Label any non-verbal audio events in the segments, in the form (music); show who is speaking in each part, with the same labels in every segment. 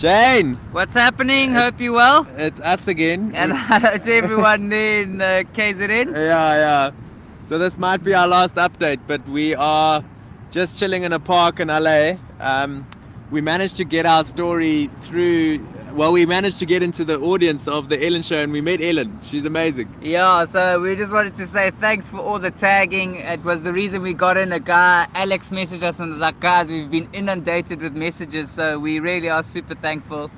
Speaker 1: Jane,
Speaker 2: What's happening? Hope you well.
Speaker 1: it's us again.
Speaker 2: And (laughs) it's everyone there in uh, KZN.
Speaker 1: yeah, yeah. So this might be our last update, but we are just chilling in a park in LA. Um, we managed to get our story through. Well, we managed to get into the audience of the Ellen show, and we met Ellen. She's amazing.
Speaker 2: Yeah, so we just wanted to say thanks for all the tagging. It was the reason we got in. A guy, Alex, messaged us and was like, guys, we've been inundated with messages, so we really are super thankful.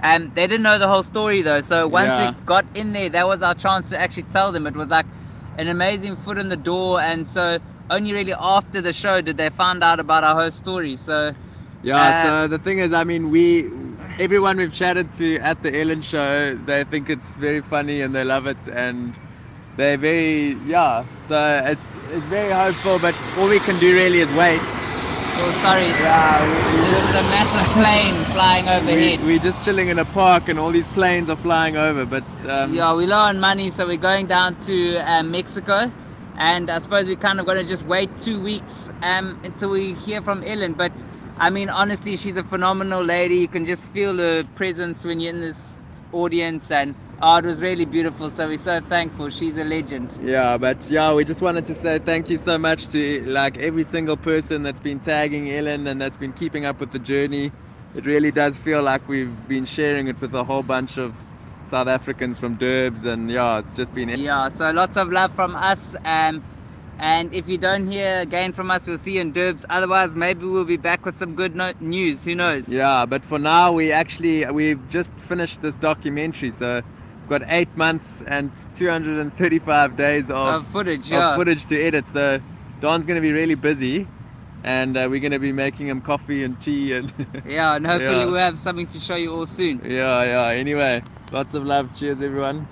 Speaker 2: And they didn't know the whole story though, so once
Speaker 1: Yeah.
Speaker 2: we got in there, that was our chance to actually tell them. It was like an amazing foot in the door, and so only really after the show did they find out about our whole story. So
Speaker 1: Yeah.
Speaker 2: Uh,
Speaker 1: so the thing is, I mean, we, everyone we've chatted to at the Ellen show, they think it's very funny and they love it, and they're very, yeah. So it's it's very hopeful, but all we can do really is wait.
Speaker 2: oh, sorry,
Speaker 1: Yeah.
Speaker 2: there's a massive plane flying overhead.
Speaker 1: we're just chilling in a park and all these planes are flying over, but um,
Speaker 2: yeah, we're low on money, so we're going down to um, Mexico, and I suppose we're kind of going to just wait two weeks um, until we hear from Ellen. But I mean, honestly, she's a phenomenal lady. You can just feel her presence when you're in this audience, and oh, it was really beautiful. So we're so thankful. She's a legend.
Speaker 1: yeah, but yeah, we just wanted to say thank you so much to like every single person that's been tagging Ellen and that's been keeping up with the journey. It really does feel like we've been sharing it with a whole bunch of South Africans from Derbs, and yeah, it's just been
Speaker 2: Yeah, so lots of love from us. Um, and if you don't hear again from us, we'll see you in Derbs. Otherwise, maybe we'll be back with some good no- news. Who knows?
Speaker 1: Yeah, but for now we actually we've just finished this documentary, so we've got eight months and 235 days of,
Speaker 2: Of footage,
Speaker 1: of
Speaker 2: yeah.
Speaker 1: footage to edit. So Don's going to be really busy, and uh, we're going to be making him coffee and tea and (laughs)
Speaker 2: Yeah, and hopefully
Speaker 1: Yeah.
Speaker 2: we'll have something to show you all soon.
Speaker 1: yeah, yeah. Anyway, lots of love. Cheers, everyone.